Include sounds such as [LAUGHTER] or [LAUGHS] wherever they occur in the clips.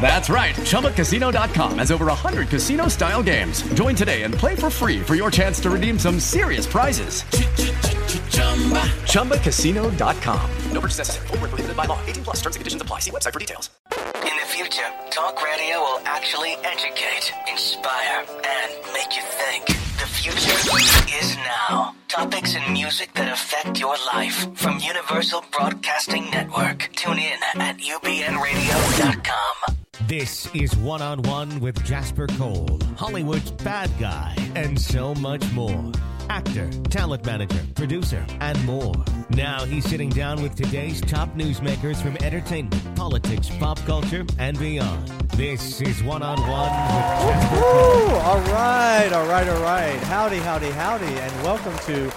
That's right. ChumbaCasino.com has over 100 casino style games. Join today and play for free for your chance to redeem some serious prizes. Chumba. ChumbaCasino.com. No purchase necessary. Full prohibited by law. 18 plus terms and conditions apply. See website for details. In the future, talk radio will actually educate, inspire, and make you think. The future is now. Topics and music that affect your life from Universal Broadcasting Network. This is One on One with Jasper Cole, Hollywood's bad guy, and so much more. Actor, talent manager, producer, and more. Now he's sitting down with today's top newsmakers from entertainment, politics, pop culture, and beyond. This is One on One with Jasper Cole. All right, all right, all right. Howdy, howdy, howdy, and welcome to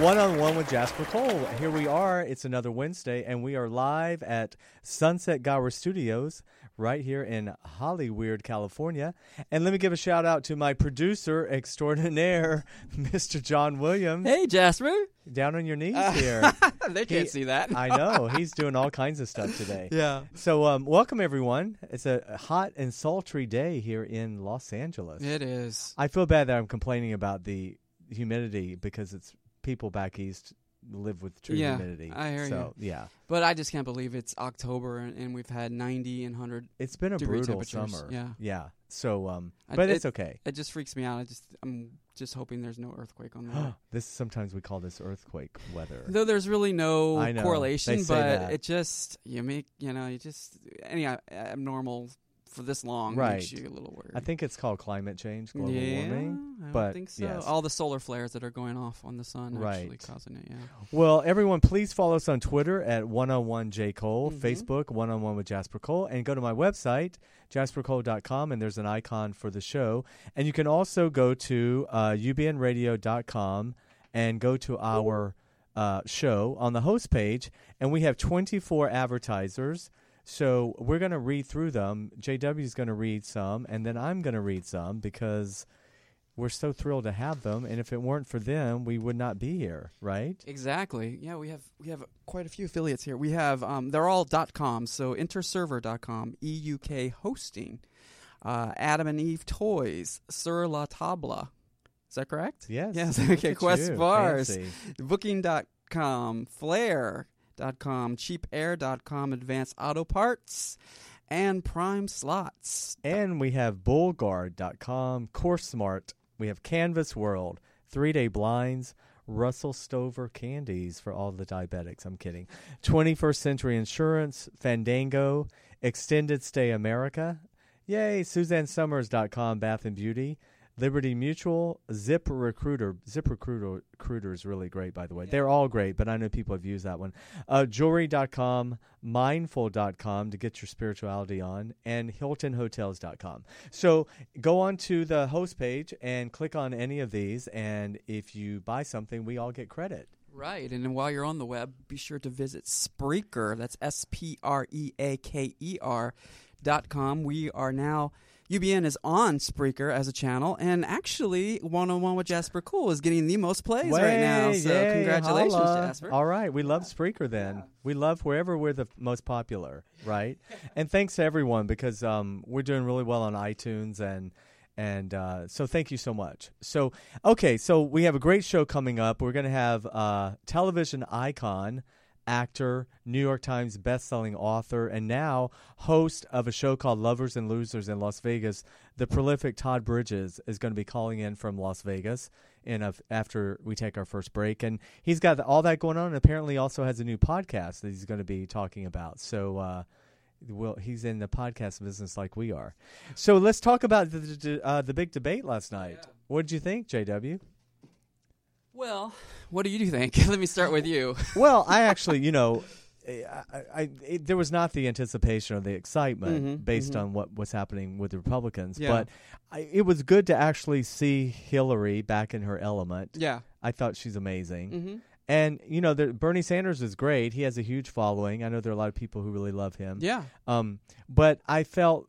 One on One with Jasper Cole. Here we are. It's another Wednesday, and we are live at Sunset Gower Studios right here in Hollyweird, California. And let me give a shout out to my producer extraordinaire, [LAUGHS] Mr. John Williams. Hey, Jasper. Down on your knees here. [LAUGHS] they can't see that. I know. He's doing all kinds of stuff today. [LAUGHS] Yeah. So, um, welcome everyone. It's a hot and sultry day here in Los Angeles. It is. I feel bad that I'm complaining about the humidity because it's people back east live with true Yeah, humidity. I hear so, yeah. But I just can't believe it's October and, and we've had 90 and 100. It's been a brutal summer. yeah. Yeah. So, um, I- but it- it's okay. It just freaks me out. I just I'm just hoping there's no earthquake on there. [GASPS] this sometimes we call this earthquake weather. Though there's really no know, correlation, but that. it just you make you know you just any uh, abnormal for this long Right. makes you a little worried. I think it's called climate change, global yeah, warming. I but think so. yes. All the solar flares that are going off on the sun actually Right. causing it. Yeah. Well, everyone, please follow us on Twitter at one on one J Cole, Mhm. Facebook one on one with Jasper Cole, and go to my website jaspercole.com, and there's an icon for the show. And you can also go to uh, ubnradio.com and go to our uh, show on the host page, and we have 24 advertisers. So we're going to read through them. JW is going to read some, and then I'm going to read some because we're so thrilled to have them. And if it weren't for them, we would not be here, right? Exactly. Yeah, we have we have quite a few affiliates here. We have um, they're all dot .com. So interserver.com, EUK hosting, uh, Adam and Eve Toys, Sur La Table. Is that correct? Yes. Yes. [LAUGHS] Okay. Quest you. Bars, Fancy. Booking.com, Flare.com, CheapAir.com, Advanced Auto Parts, and Prime Slots. And we have bullguard.com, Course Smart. We have Canvas World, Three Day Blinds, Russell Stover Candies for all the diabetics. I'm kidding. 21st Century Insurance, Fandango, Extended Stay America. Yay, SuzanneSomers.com, Bath and Beauty. Liberty Mutual, Zip Recruiter. Zip Recruiter, Recruiter is really great, by the way. They're all great, but I know people have used that one. Uh, jewelry.com, mindful.com to get your spirituality on, and hiltonhotels.com. So go on to the host page and click on any of these, and if you buy something, we all get credit. Right, and while you're on the web, be sure to visit Spreaker. That's S P R E A K E R dot com. We are now UBN is on Spreaker as a channel, and actually, One on One with Jasper Cole is getting the most plays right now. So yay, congratulations, holla. Jasper. All right, we love Spreaker then. We love wherever we're the most popular, right? [LAUGHS] and thanks to everyone because um, we're doing really well on iTunes and and uh, so thank you so much. So okay, so we have a great show coming up. We're going to have uh, television icon. Actor, New York Times best-selling author, and now host of a show called Lovers and Losers in Las Vegas. The prolific Todd Bridges is going to be calling in from Las Vegas in a, after we take our first break, and he's got all that going on. And apparently, also has a new podcast that he's going to be talking about. So, uh, well, he's in the podcast business like we are. So let's talk about the the, uh, the big debate last night. What did you think, JW? Well, what do you think? [LAUGHS] Let me start with you. [LAUGHS] Well, I actually, you know, [LAUGHS] I, I, it, there was not the anticipation or the excitement Mhm, based mhm. on what was happening with the Republicans, Yeah. but I, it was good to actually see Hillary back in her element. Yeah. I thought she's amazing. Mm-hmm. And you know, the, Bernie Sanders is great. He has a huge following. I know there are a lot of people who really love him. Yeah. Um, but I felt,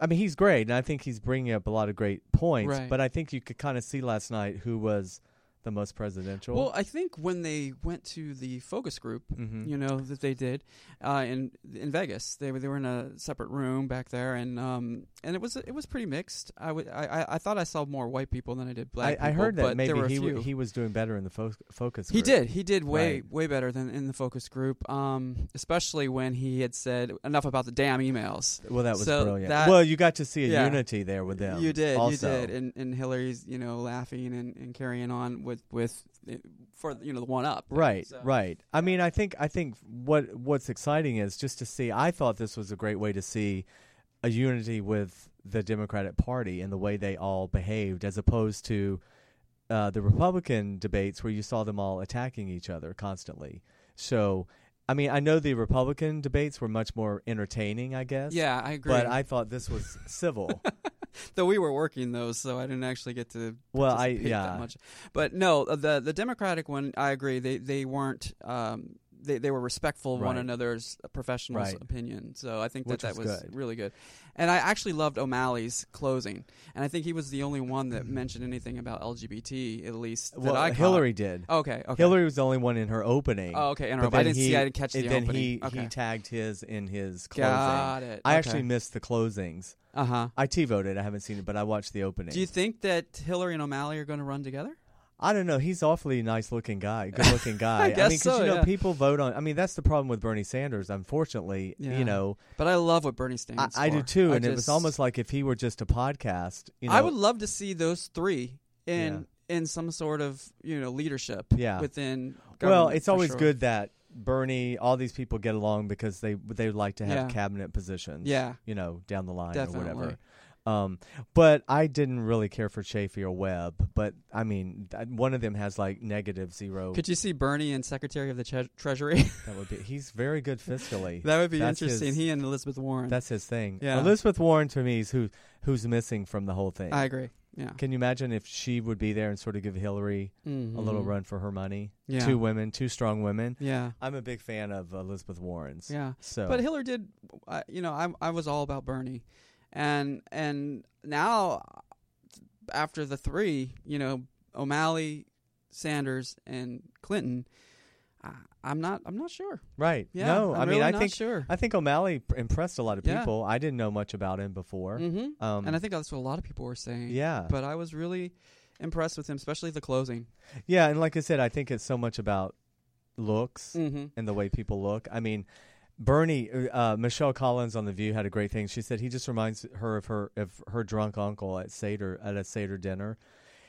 I mean, he's great, and I think he's bringing up a lot of great points. Right. But I think you could kind of see last night who was the most presidential. Well, I think when they went to the focus group, Mhm. you know that they did uh, in in Vegas, they were they were in a separate room back there, and um and it was it was pretty mixed. I would I, I- I thought I saw more white people than I did black. I people, heard that maybe he w- he was doing better in the fo- focus. He did. He did way Right. way better than in the focus group. Um, especially when he had said enough about the damn emails. Well, that was So brilliant. that- well, you got to see a yeah. unity there with them. You did, Also. you did, and and Hillary's you know laughing and, and carrying on with with for you know the one up. Right, So- right. I mean, I think I think what what's exciting is just to see. I thought this was a great way to see a unity with the Democratic Party and the way they all behaved, as opposed to uh, the Republican debates where you saw them all attacking each other constantly. So, I mean, I know the Republican debates were much more entertaining, I guess. Yeah, I agree. But I thought this was civil. [LAUGHS] [LAUGHS] Though we were working those, so I didn't actually get to Well, I- yeah. that much. But no, the the Democratic one, I agree. They they weren't. Um, they they were respectful of one another's professional Right. opinion. So I think Which that that was was good. really good. And I actually loved O'Malley's closing, and I think he was the only one that [CLEARS THROAT] mentioned anything about LGBT, at least that well, I caught. Hillary did. Okay, okay. Hillary was the only one in her opening. Oh, okay, in her I didn't see- I didn't catch and the then opening. he Okay. he tagged his in his closing. Got it. I Okay. actually missed the closings. Uh huh. I TiVoed. I haven't seen it, but I watched the opening. Do you think that Hillary and O'Malley are going to run together? I don't know. He's awfully nice looking guy, good [LAUGHS] looking guy. I guess mean, 'cause, so, you know, yeah. people vote on. I mean, that's the problem with Bernie Sanders. Unfortunately, Yeah. you know, But I love what Bernie stands I, I do too. I and it was almost like if he were just a podcast. You know, I would love to see those three in in some sort of you know leadership. Yeah. Within. Well, it's always sure. good that Bernie, all these people get along because they they would like to have Yeah. cabinet positions. Yeah. you know, down the line or whatever. Um, but I didn't really care for Chafee or Webb. But I mean, th- one of them has like negative zero. Could you see Bernie and Secretary of the Tre- Treasury? [LAUGHS] that would be. He's very good fiscally. [LAUGHS] that would be That's interesting. his- he and Elizabeth Warren. That's his thing. Yeah. Elizabeth Warren to me is who who's missing from the whole thing. I agree. Yeah. Can you imagine if she would be there and sort of give Hillary a little Mhm. run for her money? Yeah. Two women, two strong women. Yeah. I'm a big fan of Elizabeth Warren's. Yeah. So, But Hillary did. Uh, you know, I I was all about Bernie, and and now after the three, you know, O'Malley, Sanders, and Clinton. I, I'm not. I'm not sure. right? Yeah, no, I'm I mean, really I think sure. I think O'Malley impressed a lot of Yeah. people. I didn't know much about him before. Mm-hmm. Um, and I think that's what a lot of people were saying. yeah, But I was really impressed with him, especially the closing. yeah, and like I said, I think it's so much about looks Mm-hmm. and the way people look. I mean, Bernie, uh, Michelle Collins on the View had a great thing. She said he just reminds her of her of her drunk uncle at Seder at a Seder dinner.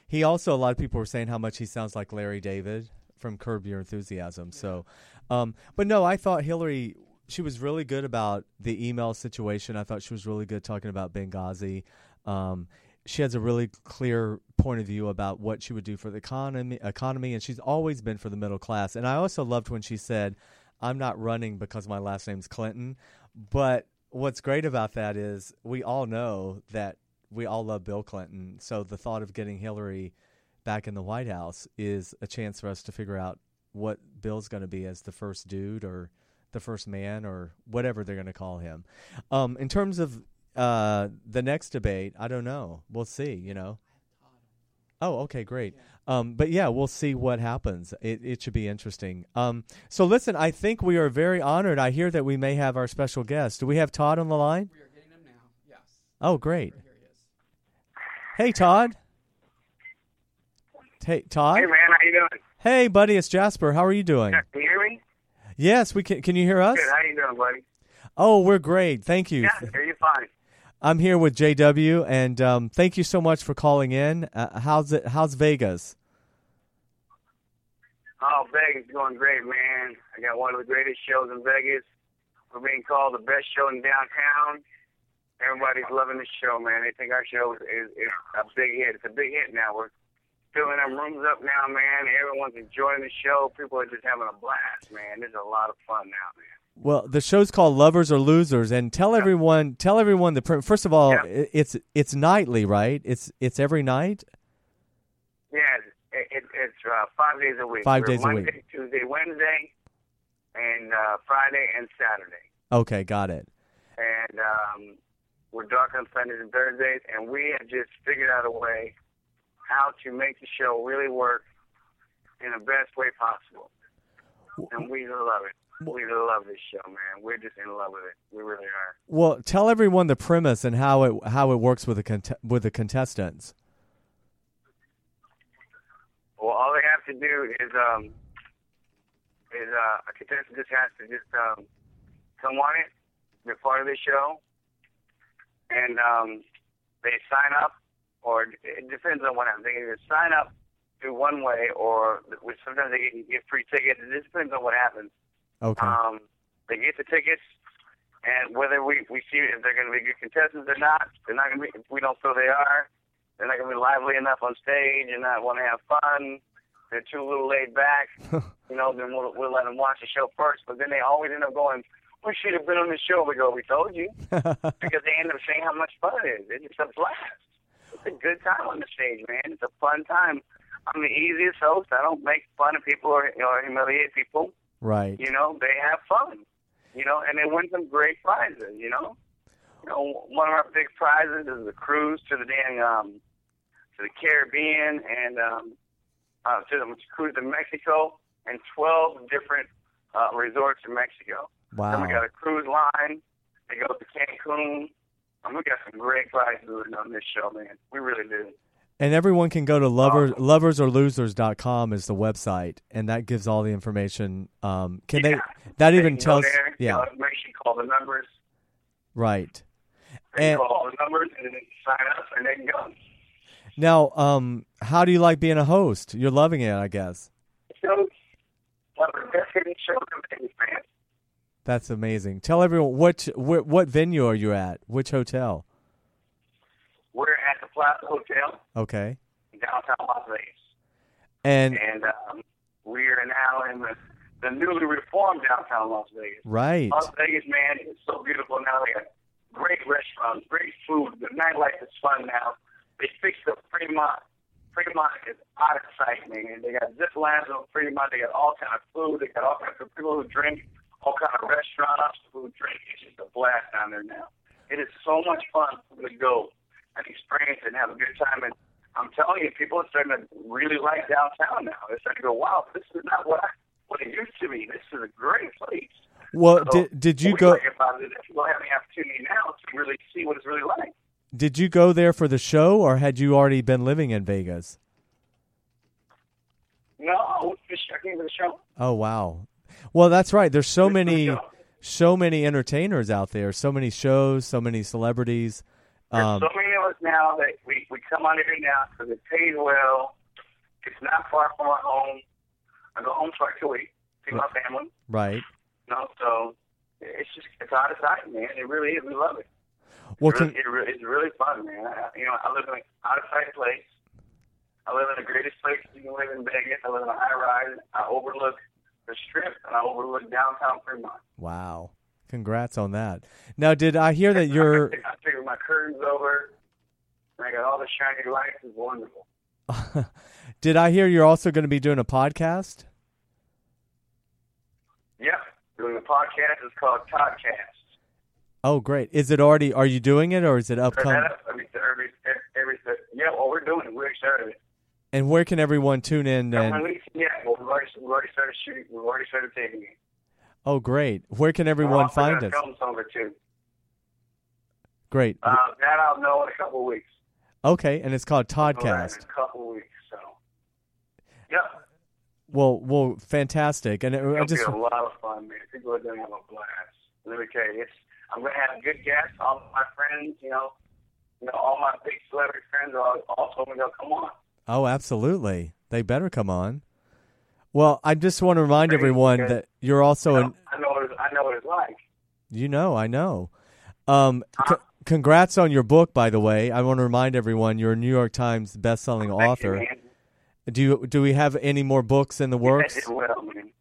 He also a lot of people were saying how much he sounds like Larry David from Curb Your Enthusiasm. So, um, but no, I thought Hillary she was really good about the email situation. I thought she was really good talking about Benghazi. Um, she has a really clear point of view about what she would do for the economy, economy, and she's always been for the middle class. And I also loved when she said, "I'm not running because my last name's Clinton." But what's great about that is we all know that we all love Bill Clinton. So the thought of getting Hillary back in the White House is a chance for us to figure out what Bill's going to be as the first dude or the first man or whatever they're going to call him. Um, in terms of uh, the next debate, I don't know. We'll see. You know. Oh, okay, great. Um, but yeah, we'll see what happens. It it should be interesting. Um, so listen, I think we are very honored. I hear that we may have our special guest. Do we have Todd on the line? We are getting him now. Yes. Oh, great. Here he is. Hey, Todd. Hey, Todd. Hey man, how you doing? Hey, buddy, it's Jasper. How are you doing? Can you hear me? Yes, we can. Can you hear us? Good. How you doing, buddy? Oh, we're great. Thank you. Yeah, are you fine? I'm here with JW, and um, thank you so much for calling in. Uh, how's it? How's Vegas? Oh, Vegas going great, man. I got one of the greatest shows in Vegas. We're being called the best show in downtown. Everybody's loving the show, man. They think our show is, is, is a big hit. It's a big hit now. We're filling our rooms up now, man. Everyone's enjoying the show. People are just having a blast, man. It's a lot of fun now, man. Well, the show's called Lovers or Losers, and tell everyone, tell everyone the pr- first of all, Yeah. it's it's nightly, right? It's it's every night. Yeah, it, it, it's uh, five days a week. Five We're days a Monday, week. Tuesday, Wednesday, and uh, Friday and Saturday. Okay, got it. and um, we're dark on Sundays and Thursdays, and we have just figured out a way how to make the show really work in the best way possible. And we love it. We love this show, man. We're just in love with it. We really are. Well, tell everyone the premise and how it how it works with the cont- with the contestants. Well, all they have to do is um, is uh, a contestant just has to just um, come on it, be part of the show, and um, they sign up, or it depends on what happens. They either sign up through one way, or sometimes they can get free tickets. It just depends on what happens. Okay. Um, they get the tickets, and whether we we see if they're going to be good contestants or not, they're not going to be. If we don't feel they are, they're not going to be lively enough on stage and not want to have fun. They're too little laid back. [LAUGHS] you know, then we'll, we'll let them watch the show first. But then they always end up going, "We should have been on the show." We go, "We told you," [LAUGHS] because they end up saying how much fun it is. It's just a blast. It's a good time on the stage, man. It's a fun time. I'm the easiest host. I don't make fun of people or, or humiliate people. Right. You know, they have fun. You know, and they win some great prizes. You know, you know, one of our big prizes is the cruise to the dang um, to the Caribbean and um, uh, to the cruise to Mexico and twelve different uh, resorts in Mexico. Then we got a cruise line. They go to Cancun. Um, we got some great prizes on this show, man. We really do. And everyone can go to lovers lover, loversorlosers.com is the website, and that gives all the information. Um, can Yeah. they? That They even tells. there, Yeah. you call the numbers. Right. They And- call all the numbers and then sign up, and they can go. Now, um, how do you like being a host? You're loving it, I guess. shows, one the best hitting shows in Vegas. That's amazing. Tell everyone what, what venue are you at? Which hotel? Plaza Hotel Okay. in downtown Las Vegas, And and um, we're now in the, the newly reformed downtown Las Vegas. right. Las Vegas, man, is so beautiful now. They got great restaurants, great food. The nightlife is fun now. They fixed the Fremont. Fremont is out of sight, man. They got zip lines on Fremont. They got all kind of food. They got all kinds of people who drink, all kind of restaurants who drink. It's just a blast down there now. It is so much fun to go and experience and have a good time. And I'm telling you, people are starting to really like downtown now. They're starting to go, wow, this is not what I, what it used to be. This is a great place. Well, So, did did you go? like about it that people have the opportunity now to really see what it's really like. Did you go there for the show, or had you already been living in Vegas? No, I went to the show. I came to the show. Oh wow. Well, that's right. There's so Just for many, so many entertainers out there. So many shows. So many celebrities. Um, so many now that we, we come on here now because it pays well. It's not far from our home. I go home twice a week, see my family. right. You know, so it's just it's out of sight, man. It really is. We love it. Well, it, can, really, it really, it's really fun, man. I, you know, I live in an out of sight place. I live in the greatest place you can live in Vegas. I live in a high rise. I overlook the strip and I overlook downtown Fremont. wow. Congrats on that. Now, did I hear that [LAUGHS] you're? I figure my curtains over, and I got all the shiny lights. It's wonderful. [LAUGHS] did I hear you're also going to be doing a podcast? Yep, doing a podcast. It's called Toddcast. Oh, great. Is it already? Are you doing it, or is it upcoming? every, every, every, yeah, well, we're doing it. We're excited. And where can everyone tune in? And weeks, yeah, well, we've already, we've already started shooting. We've already started taping it. oh, great. Where can everyone find us? Film too. Great. Uh, that I'll know in a couple of weeks. Okay, and it's called Toddcast. In a couple weeks. So, yeah, Well, well, fantastic. And it, It'll just be a lot of fun, man. People are gonna have a blast. Let me tell you, it's I'm gonna have good guests. All my friends, you know, you know, all my big celebrity friends are all, all told me they'll come on. Oh, absolutely. They better come on. Well, I just want to remind Great, everyone that you're also You in. know, I know what it's, I know what it's like. You know, I know. Um, c- congrats on your book, by the way. I want to remind everyone you're a New York Times best-selling Thank you, author. man. Do you do we have any more books in the works? You did well, man.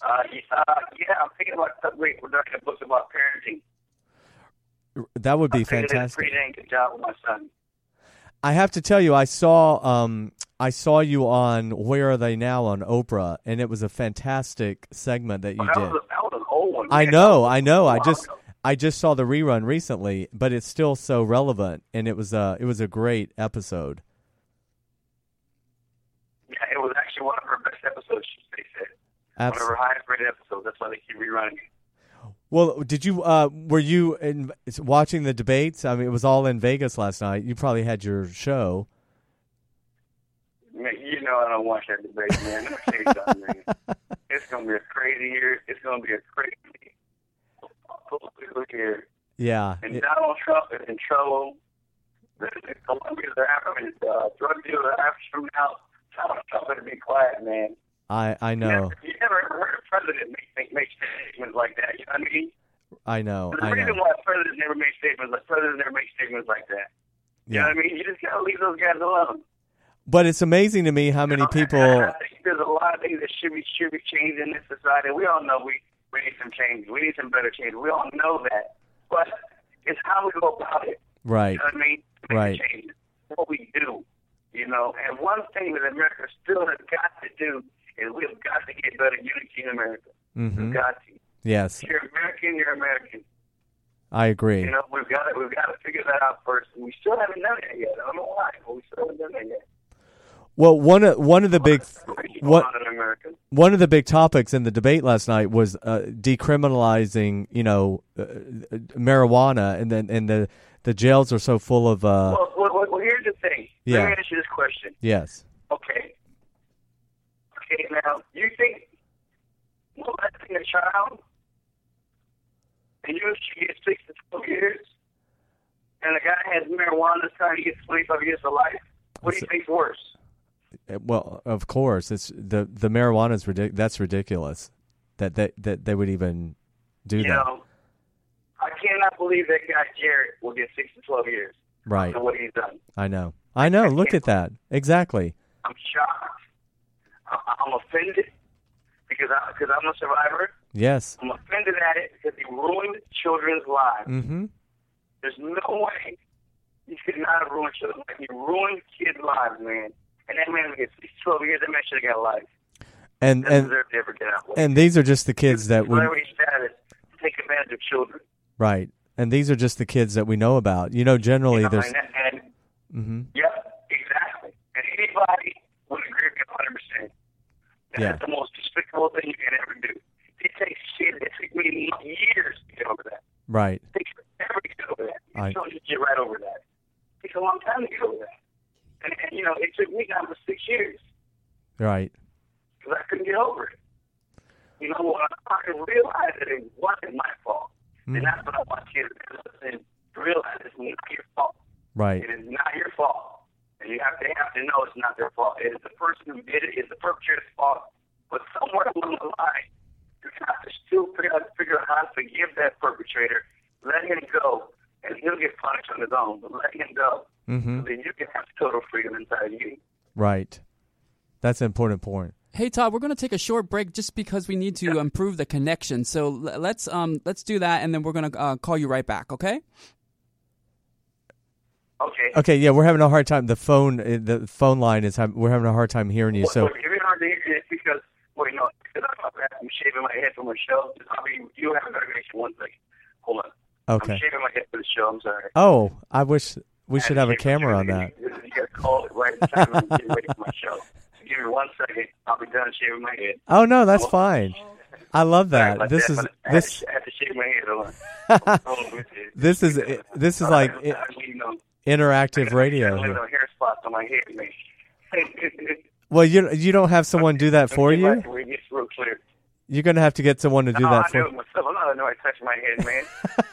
Uh, yeah, uh, yeah, I'm thinking about wait, we're doing a book about parenting. That would be I think did a fantastic. pretty dang good job with my son. I have to tell you, I saw um, I saw you on Where Are They Now on Oprah, and it was a fantastic segment that you Well, that, did. was a, that was an old one. I know, I know. I just I just saw the rerun recently, but it's still so relevant, and it was a it was a great episode. Yeah, it was actually one of her best episodes. They said Abs- one of her highest rated episodes. That's why they keep rerunning it. Well, did you uh, were you in, watching the debates? I mean, it was all in Vegas last night. You probably had your show. You know I don't watch that debate, man. Let me tell you something, man. [LAUGHS] It's gonna be a crazy year. It's gonna be a crazy political year. Yeah, And it- Donald Trump is in trouble. The, the Colombians are after I uh, drug dealers are after him now. Donald Trump better be quiet, man. I I You know, never, you never heard a president make, make, make statements like that. You know what I mean? I know, The I reason know. why presidents never make statements like presidents never make statements like that. You know what I mean? You just gotta leave those guys alone. but it's amazing to me how many You know, people. [LAUGHS] I think there's a lot of things that should be should be changed in this society. We all know we we need some change. We need some better change. We all know that, but it's how we go about it. Right, You know what I mean? Right. change. What we do. You know, and one thing that America still has got to do is we've got to get better unity in America. Mm-hmm. We've got to. Yes, If you're American, you're American. I agree. You know, we've got to we've got to figure that out first. We still haven't done it yet. I don't know why, but we still haven't done that yet. Well, one of one of the big what going on in one of the big topics in the debate last night was uh, decriminalizing, you know, uh, uh, marijuana, and then and the the jails are so full of. Uh, Well, well, well, here's the thing. Yeah. Let me ask you this question. yes, Okay. Okay, now, you think molesting a child and you should get six to 12 years, and a guy has marijuana trying to get 25 years of life, what do you think's worse? Uh, well, of course, it's the the marijuana is ridic- That's ridiculous. That that that they would even do You that. know, I cannot believe that guy Jared will get six to 12 years Right. what he's done. I know. I know. Look at that. Exactly. I'm shocked. I- I'm offended because I, because I'm a survivor. Yes. I'm offended at it because he ruined children's lives. Mm-hmm. There's no way you could not have ruined children's lives. He ruined kids' lives, man. And that man gets 12 years. That man should have got life. And and deserve to ever get out. and these are just the kids that we Celebrity status to take advantage of children. right. And these are just the kids that we know about. You know, generally You know, there's. and, and hmm yeah, exactly. And anybody would agree with you 100%. That's Yeah. the most despicable thing you can ever do. It takes shit. It took me years to get over that. Right. It takes forever to get over that. You I- don't just get right over that. It takes a long time to get over that. And, you know, it took me down for six years Right. because I couldn't get over it. You know, when I realized that it wasn't my fault, Mhm. and that's what I want you to is realize it's not your fault. Right. It is not your fault. And you have to have to know it's not their fault. It is the person who did it, it's the perpetrator's fault. But somewhere along the line, you have to still figure out, figure out how to forgive that perpetrator, let him go, and he'll get punished on his own, but let him go. hmm So then you can have total freedom inside you. Right. That's an important point. Hey Todd, we're going to take a short break just because we need to improve the connection. So l- let's um let's do that, and then we're going to uh, call you right back. Okay? Okay. Okay. Yeah, we're having a hard time. The phone, uh, the phone line is. hav- We're having a hard time hearing you. Well, So well, if it's hard to hear, it's because, well, you know, because I'm, I'm shaving my head from my show. I'll be, you have a better connection one second. Hold on. Okay. I'm shaving my head for the show. I'm sorry. Oh, I wish we should have a had to shave my camera on that. You gotta call it right in time and get ready for my show. Give me one second. I'll be done shaving my head. Oh no, that's fine. I love that. about This that, is I this to- I had to shave my head. Hold on. Hold on with you. this is this is like I, I, you know, interactive radio. I have hair spots on my head, man. Well, you you don't have someone do that for Let me get you. back to where it gets real clear. You're gonna have to get someone to do no, that I do for. it myself. I'm not letting nobody touch my head, man.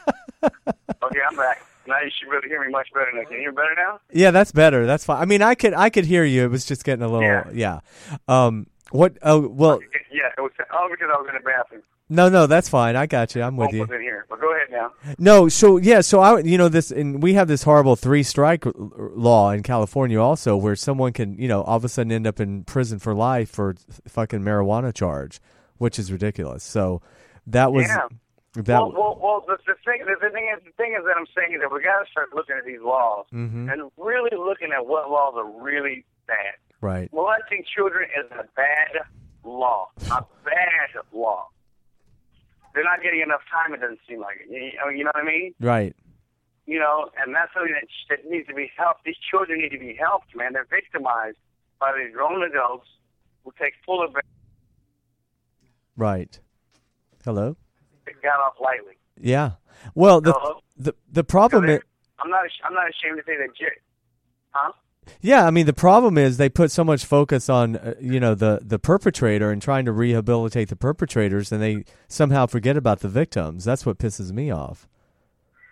[LAUGHS] [LAUGHS] okay, I'm back. Now you should really hear me much better now. Can you hear better now? Yeah, that's better. That's fine. I mean, I could I could hear you. It was just getting a little yeah. Yeah. Um, what? Oh, well, Yeah, it was all because I was in the bathroom. no, no, that's fine. I got you. I'm with you. in here. But go ahead now. No, so yeah, so I you know this and we have this horrible three strike law in California also where someone can, you know, all of a sudden end up in prison for life for fucking marijuana charge, which is ridiculous. So that was Yeah. That well, well, well the, the thing, the, the thing is, the thing is that I'm saying is that we got to start looking at these laws Mhm. and really looking at what laws are really bad. right. Molesting children is a bad law, a bad law. They're not getting enough time. It doesn't seem like it. You, you know what I mean? Right. You know, and that's something that, that needs to be helped. These children need to be helped, man. They're victimized by these grown adults who take full advantage. Right. Hello? They got off lightly. Yeah. Well, the Hello? the the problem is I'm not. I'm not ashamed to say that. Jer- Huh? Yeah, I mean the problem is they put so much focus on uh, you know the the perpetrator and trying to rehabilitate the perpetrators, and they somehow forget about the victims. That's what pisses me off.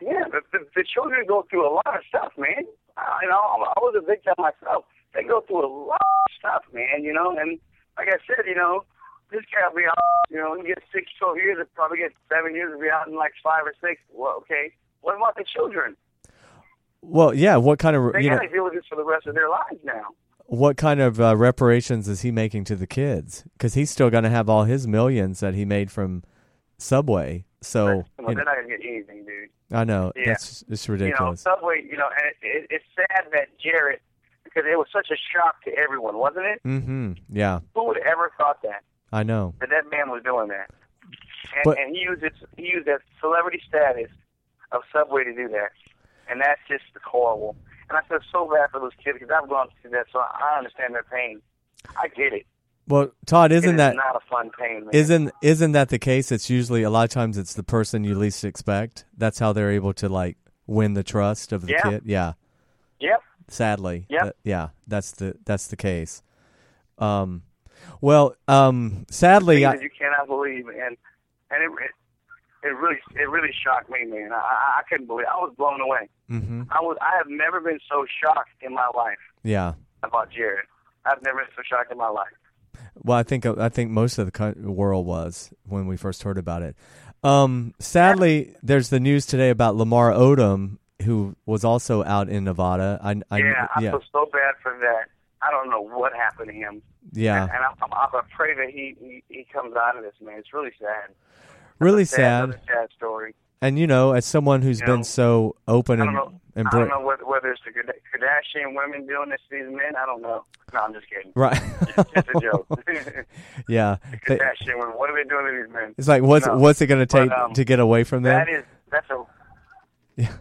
Yeah, the, the, the children go through a lot of stuff, man. I, you know, I was a victim myself. They go through a lot of stuff, man. You know, and like I said, you know, this guy will be out. You know, he gets six, twelve years. He'll probably get seven years. He'll be out in like five or six. Well, okay. What about the children? Well, yeah. What kind of They you got to deal with this for the rest of their lives now. what kind of uh, reparations is he making to the kids? Because he's still going to have all his millions that he made from Subway. So Well, they're know, not gonna get anything, dude. I know Yeah. that's it's You know, ridiculous. Subway. You know, and it, it, it's sad that Jared, because it was such a shock to everyone, wasn't it? mm-hmm. Yeah, Who would ever thought that? I know. that that man was doing that. And, But- and he used his, he used that celebrity status of Subway to do that, and that's just horrible. And I feel so bad for those kids because I've gone through that, so I understand their pain. I get it. Well, Todd, isn't is that not a fun pain? Man. Isn't isn't that the case? It's usually a lot of times it's the person you least expect. That's how they're able to like win the trust of the Yeah. kid. Yeah, Yep. sadly. Yep. That- yeah, that's the that's the case. Um, well, um, sadly, I, you cannot believe, and and it it, it really it really shocked me, man. I, I couldn't believe. I was blown away. hmm I was I have never been so shocked in my life yeah. about Jared. I've never been so shocked in my life. Well, I think I think most of the world was when we first heard about it. Um, sadly, there's the news today about Lamar Odom, who was also out in Nevada. I, I yeah, I yeah, feel so bad for that. I don't know what happened to him. yeah. And I, I, I pray that he, he he comes out of this, man. It's really sad. really Sad, sad. sad story. And you know, as someone who's You been know, so open I and don't know. and I don't know whether, whether it's the Kardashian women doing this to these men. I don't know. No, I'm just kidding. right, It's just a joke. [LAUGHS] [LAUGHS] yeah, They- Kardashian women. What are they doing to these men? it's like what's No. what's it going to But, take um, to get away from them? That is that's a Yeah.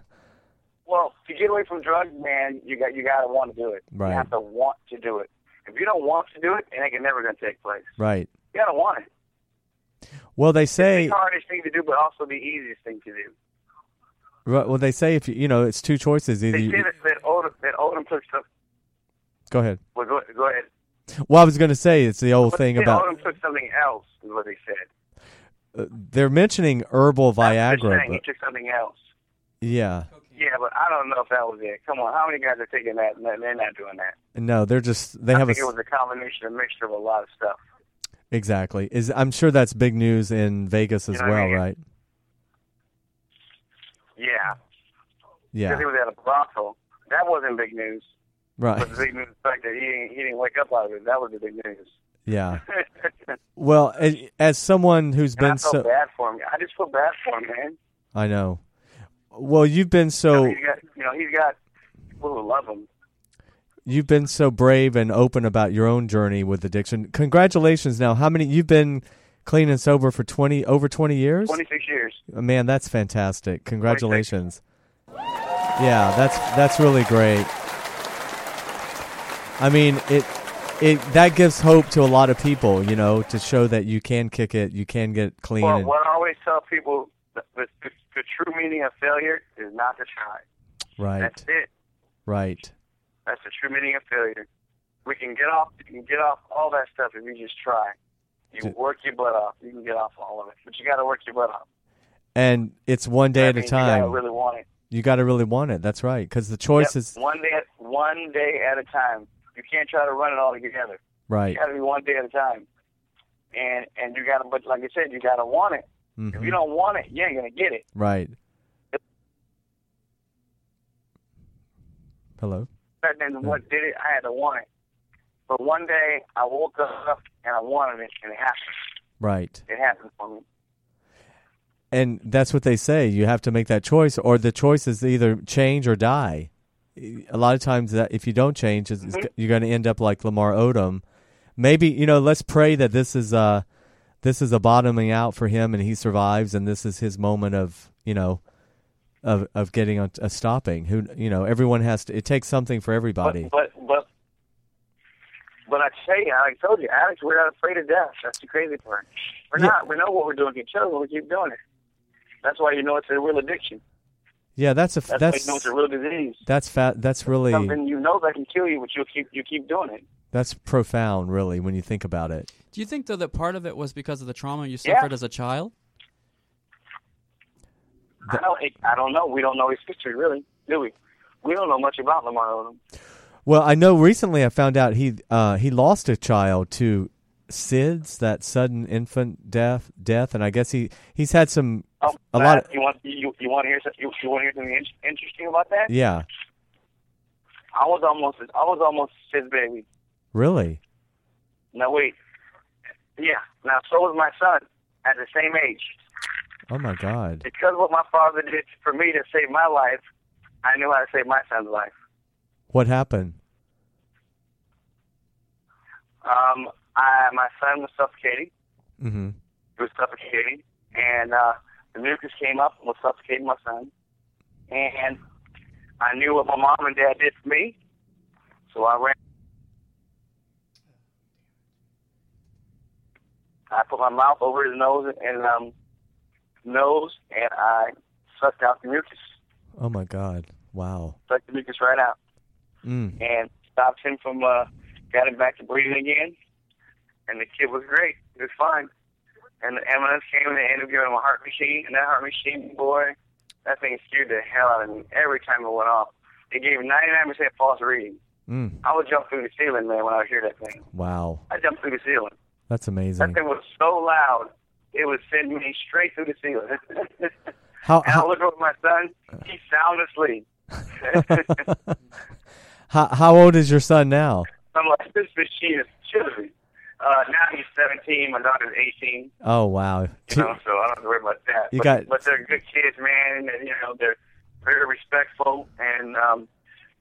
Well to get away from drugs, man. You got you got to want to do it. Right. You have to want to do it. If you don't want to do it, it ain't never going to take place. right. You got to want it. Well, they It's say the hardest thing to do, but also the easiest thing to do. right, well they say if you you know it's two choices either. They say that, that Odom that Odom took stuff. go ahead. Well, go, go ahead. Well, I was going to say it's the old But thing about Odom took something else. Is what they said. uh, they're mentioning herbal Viagra. But, he took something else. yeah, Yeah, but I don't know if that was it. Come on, how many guys are taking that? and They're not doing that. no, they're just they I have a think it was a combination, a mixture of a lot of stuff. exactly. Is I'm sure that's big news in Vegas as You know what I well, mean? right? Yeah, Yeah, because he was at a brothel. That wasn't big news. right. But the big news the fact that he didn't, he didn't wake up out of it. That was the big news. Yeah. [LAUGHS] Well, as, as someone who's I been felt so bad for him. I just feel bad for him, man. I know. Well, you've been so he's got, you know, he's got people who love him. you've been so brave and open about your own journey with addiction. Congratulations! Now, how many you've been clean and sober for twenty over twenty years. 26 years. Uh, Man, that's fantastic! Congratulations. Yeah, that's that's really great. I mean, it it that gives hope to a lot of people, you know, to show that you can kick it, you can get clean. Well, and, what I always tell people, the, true meaning of failure is not to try. right, That's it. right, That's the true meaning of failure. We can get off. You can get off all that stuff if you just try. You work your butt off. You can get off all of it, but you got to work your butt off. and it's one day That at a means You got time. to really want it. You got to really want it. That's right, because the choice Yep, is one day, at, one day at a time. You can't try to run it all together. right. You got to be one day at a time. And and you got to, but like I said, you got to want it. If Mhm. you don't want it, you ain't gonna get it. Right. Hello. And then what did it? I had to want it. But one day I woke up and I wanted it, and it happened. Right. It happened for me. And that's what they say. You have to make that choice, or the choice is either change or die. A lot of times, that if you don't change, it's, you're going to end up like Lamar Odom. Maybe you know. Let's pray that this is uh this is a bottoming out for him, and he survives, and this is his moment of you know of of getting a, a stopping. Who you know, everyone has to. It takes something for everybody. But but but but I tell you, I told you, Alex, we're not afraid of death. That's the crazy part. We're Yeah. not. We know what we're doing to each other. We keep doing it. That's why you know it's a real addiction. yeah, that's a That's, that's you know it's a real disease. that's fat. That's really Something you know that can kill you, but you keep you keep doing it. That's profound, really, when you think about it. Do you think though that part of it was because of the trauma you Yeah. suffered as a child? I don't. I don't know. We don't know his history really, do we? We don't know much about Lamar Odom. Well, I know recently I found out he uh, he lost a child to SIDS, that sudden infant death death, and I guess he he's had some Oh, a lot. Of, you want you, you want to hear some- you, you want to hear something interesting about that? yeah, I was almost I was almost his baby. Really. No, wait, yeah. Now so was my son at the same age. Oh my God. Because what my father did for me to save my life, I knew how to save my son's life. What happened? Um, I my son was suffocating. Mm-hmm. He was suffocating, and uh, the mucus came up and was suffocating my son. And I knew what my mom and dad did for me, so I ran. I put my mouth over his nose and um, nose, and I sucked out the mucus, Oh my God. Wow. sucked the mucus right out, Mm. and stopped him from, uh, got him back to breathing again. And the kid was great; he was fine. And the ambulance came and they ended up giving him a heart machine, and that heart machine, boy, that thing scared the hell out of me every time it went off. It gave 99% false reading. Mm. I would jump through the ceiling, man, when I would hear that thing. Wow. I jumped through the ceiling. That's amazing. That thing was so loud, it would send me straight through the ceiling. [LAUGHS] How and I look over my son, he's sound asleep. [LAUGHS] how how old is your son now? I'm like, this machine is chilling. Uh, now he's 17, my daughter's 18. Oh wow. You know, so I don't have to worry about that. You but, got- but they're good kids, man, and you know they're very respectful, and um,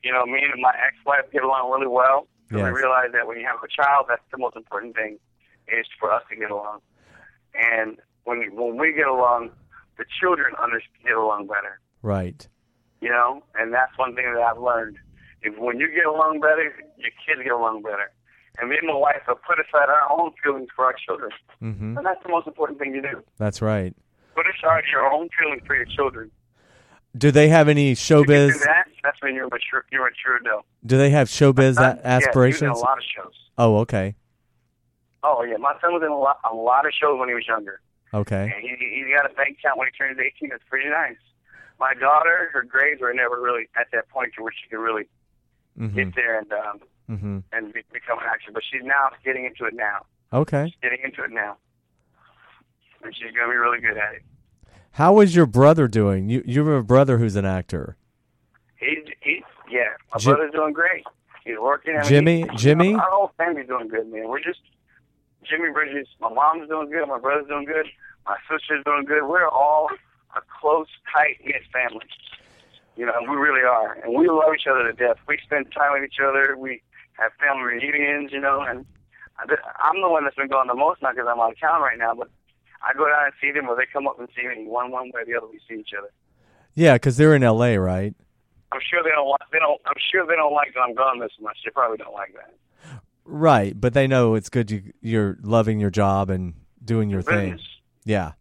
you know me and my ex-wife get along really well. So we realize that when you have a child, that's the most important thing is for us to get along. And when when we get along, the children get along better. Right. You know, and that's one thing that I've learned. If when you get along better, your kids get along better. And me and my wife have put aside our own feelings for our children. hmm And that's the most important thing to do. That's right. Put aside your own feelings for your children. Do they have any showbiz? do that, that's when you're mature. You're mature, though. Do they have showbiz Son, a- Yeah, aspirations? a lot of shows. Oh, okay. Oh yeah, my son was in a lot, a lot of shows when he was younger, Okay. and he he got a bank account when he turned 18. That's pretty nice. My daughter, her grades were never really at that point to where she could really Mhm. get there and um Mhm. and be, become an actor. But she's now getting into it now. Okay. Getting into it now, and she's gonna be really good at it. How is your brother doing? You you have a brother who's an actor. He's he yeah, my Jim- brother's doing great. He's working. I mean, Jimmy- he- Jimmy? our whole family's doing good, man. We're just Jimmy Bridges. My mom's doing good. My brother's doing good. My sister's doing good. We're all a close, tight knit family. You know, we really are, and we love each other to death. We spend time with each other. We have family reunions, you know, and I- I'm the one that's been going the most now because I'm out of town right now. But I go down and see them, or they come up and see me. One one way or the other, we see each other. Yeah, because they're in L.A., right? I'm sure they don't. like- They don't. I'm sure they don't like that I'm gone this much. They probably don't like that. Right, but they know it's good you you're loving your job and doing your thing. Yeah.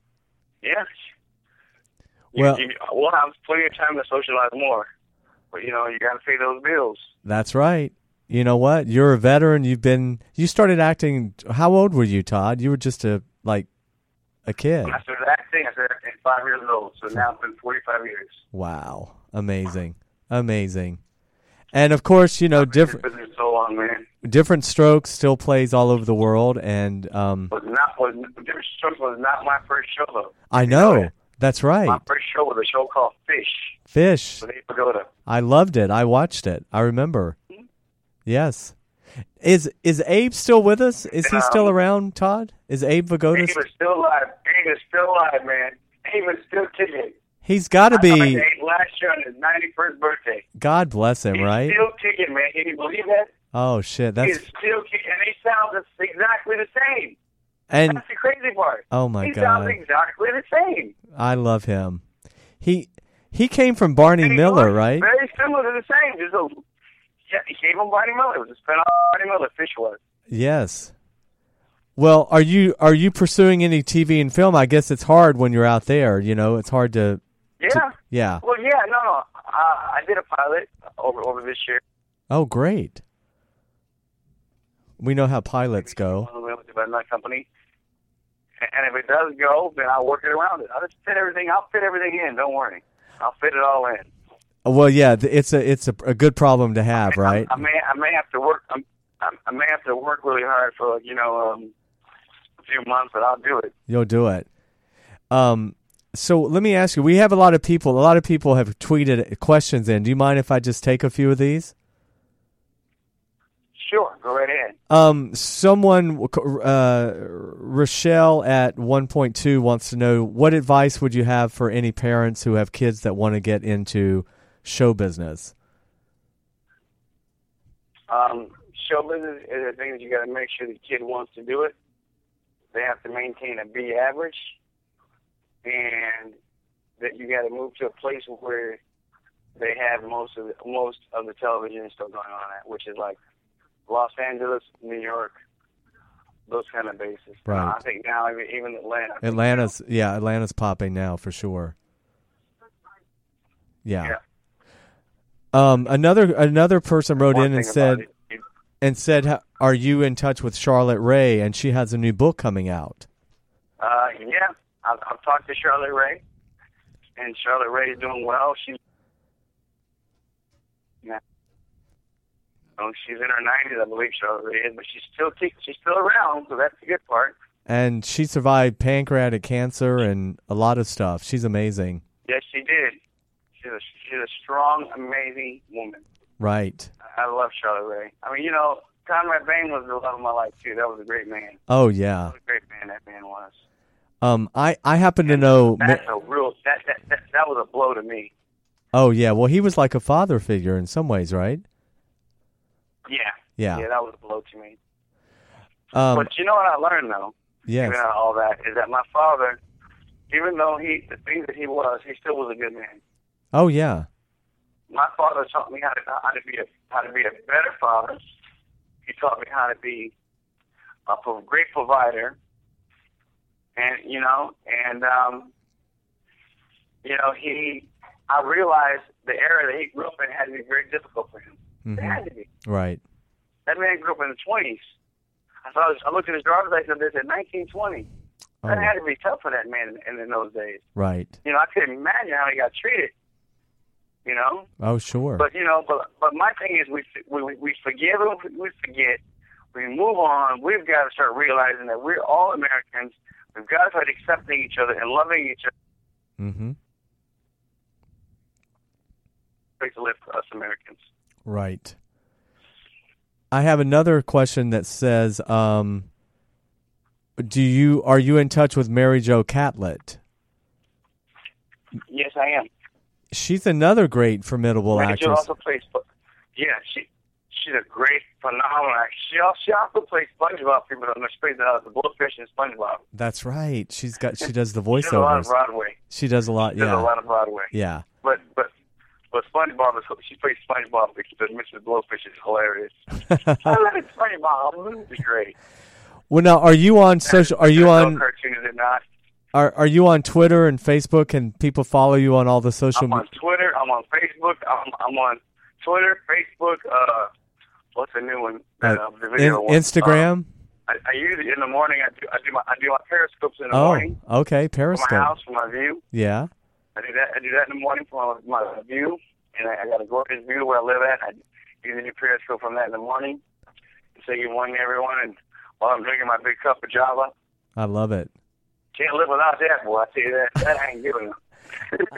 Yeah. You, Well- you, we'll have plenty of time to socialize more, but you know you got to pay those bills. That's right. You know what? You're a veteran. You've been. You started acting. How old were you, Todd? You were just a like a kid. When I started acting, I started acting five years old, so now it's been 45 years. Wow, amazing, amazing. And of course, you know, different so long, man. Different strokes still plays all over the world, and um, Was not was Diff'rent Strokes was not my first show though. I You know know that. that's My right. first show was a show called Fish Fish. I loved it. I watched it. I remember. Yes. Is is Abe still with us? Is he still Um, around, Todd? Is Abe Vigoda? Abe is still alive. Abe is still alive, man. Abe is still kicking. He's got to be. Abe last year on his 91st birthday. God bless him, He's right? still kicking, man. Can you believe that? Oh shit, that's is still and he sounds exactly the same. and That's the crazy part. Oh, my he God. He sounds exactly the same. I love him. He he came from Barney Miller, right? Very similar to the same. Just a, yeah, he came from Barney Miller. It was a spin off of Barney Miller. Fish was. Yes. Well, are you are you pursuing any TV and film? I guess it's hard when you're out there. You know, it's hard to. Yeah. Yeah. Well, yeah, no, no. Uh, I did a pilot over over this year. Oh, great. We know how pilots go. Company. And if it does go, then I'll work it around it. I'll just fit everything. I'll fit everything in. Don't worry. I'll fit it all in. Well, yeah, it's a it's a, a good problem to have, right? I, I may I may have to work. I'm, I'm, may have to work really hard for you know um, a few months, but I'll do it. You'll do it. Um, so let me ask you: We have a lot of people. A lot of people have tweeted questions in. Do you mind if I just take a few of these? Sure, go right ahead. Um, someone, uh, Rochelle at one point two wants to know what advice would you have for any parents who have kids that want to get into show business? Um, show business is a thing that you got to make sure the kid wants to do it. They have to maintain a B average, and that you got to move to a place where they have most of the, most of the television still going on at, which is like Los Angeles, New York, those kind of bases. Right. Uh, I think now even, even Atlanta. Atlanta's, yeah, Atlanta's popping now for sure. Yeah. Yeah. Um, another another person wrote One in and said it, and said, "Are you in touch with Charlotte Rae?" And she has a new book coming out. Uh, yeah, I've, I've talked to Charlotte Rae, and Charlotte Rae is doing well. She's yeah. Oh, she's in her nineties, I believe Charlotte Rae is, but she's still she's still around, so that's the good part. And she survived pancreatic cancer and a lot of stuff. She's amazing. Yes, she did. She's a she's a strong, amazing woman. Right. I love Charlotte Rae. I mean, you know, Conrad Bain was the love of my life too. That was a great man. Oh yeah. What a great man that man was. Um, I I happen to know. That's a real that that that, that was a blow to me. Oh yeah. Well, he was like a father figure in some ways, right? Yeah. Yeah. Yeah, that was a blow to me. Um, but you know what I learned though? yes. Even out of all that is that my father, even though he the thing that he was, he still was a good man. Oh yeah. My father taught me how to how to be a how to be a better father. He taught me how to be a great provider, and you know, and um, you know, he. I realized the era that he grew up in had to be very difficult for him. It had to be. Right. That man grew up in the twenties. I saw. I looked at his driver's license. It said 1920. That Oh. had to be tough for that man in, in those days. Right. You know, I couldn't imagine how he got treated. You know, Oh sure. but you know, but but my thing is, we we we forgive and we forget. We move on. We've got to start realizing that we're all Americans. We've got to start accepting each other and loving each other. mm-hmm. Place to live for us Americans. Right. I have another question that says, um, "Do you are you in touch with Mary Jo Catlett? Yes, I am. She's another great, formidable Mary Jo actress. also plays. Yeah, she she's a great, phenomenal actress. She also, she also plays SpongeBob. People don't know she plays uh, the Blowfish in SpongeBob. That's right. She's got she does the She does a lot of voiceovers. Broadway. She does a lot. She does a lot of Broadway. Yeah. But but but SpongeBob is she plays SpongeBob because Mr. Blowfish is hilarious. [LAUGHS] I love SpongeBob. It's great. Well, now are you on social? Are you on? adult cartoon, is it not? Are are you on Twitter and Facebook? Can people follow you on all the social? I'm on Twitter. I'm on Facebook. I'm, I'm on Twitter, Facebook. Uh, what's the new one? uh, Uh, the video in- one. Instagram? Uh, I, I use it in the morning. I do. I do my. I do my periscopes in the oh, morning okay. for my Periscope. house for my view. Yeah. I do that. I do that in the morning for my, my view, and I, I got a gorgeous view where I live at. I use a periscope from that in the morning. Say good morning, everyone, and while I'm drinking my big cup of Java, I love it. can't live without that, boy. I tell you that. That I ain't giving up.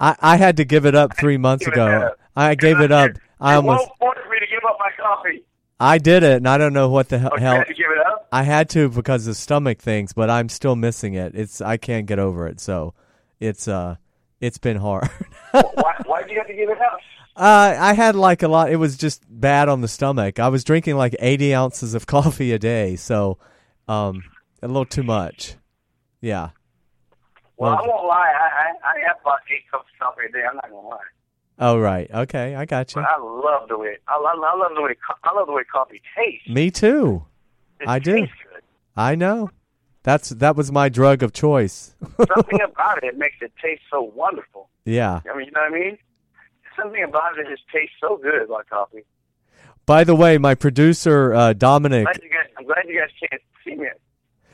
[LAUGHS] I, I had to give it up three months ago. I gave it up. I almost won't me to give up my coffee. I did it, and I don't know what the hell. Oh, you hell had to give it up. I had to because of stomach things, but I'm still missing it. It's I can't get over it. So it's uh it's been hard. [LAUGHS] why? Why do you have to give it up? Uh, I had like a lot. It was just bad on the stomach. I was drinking like 80 ounces of [LAUGHS] coffee a day, so um, a little too much. Yeah. Well, I won't lie. I, I I have about eight cups of coffee a day. I'm not gonna lie. Oh right. Okay, I got you. But I love the way I love, I love the way I love the way coffee tastes. Me too. It I do. good. I know. That's that was my drug of choice. [LAUGHS] Something about it makes it taste so wonderful. yeah. I mean, you know what I mean? Something about it just tastes so good about coffee. By the way, my producer uh, Dominic. Glad you guys, I'm glad you guys can't see me.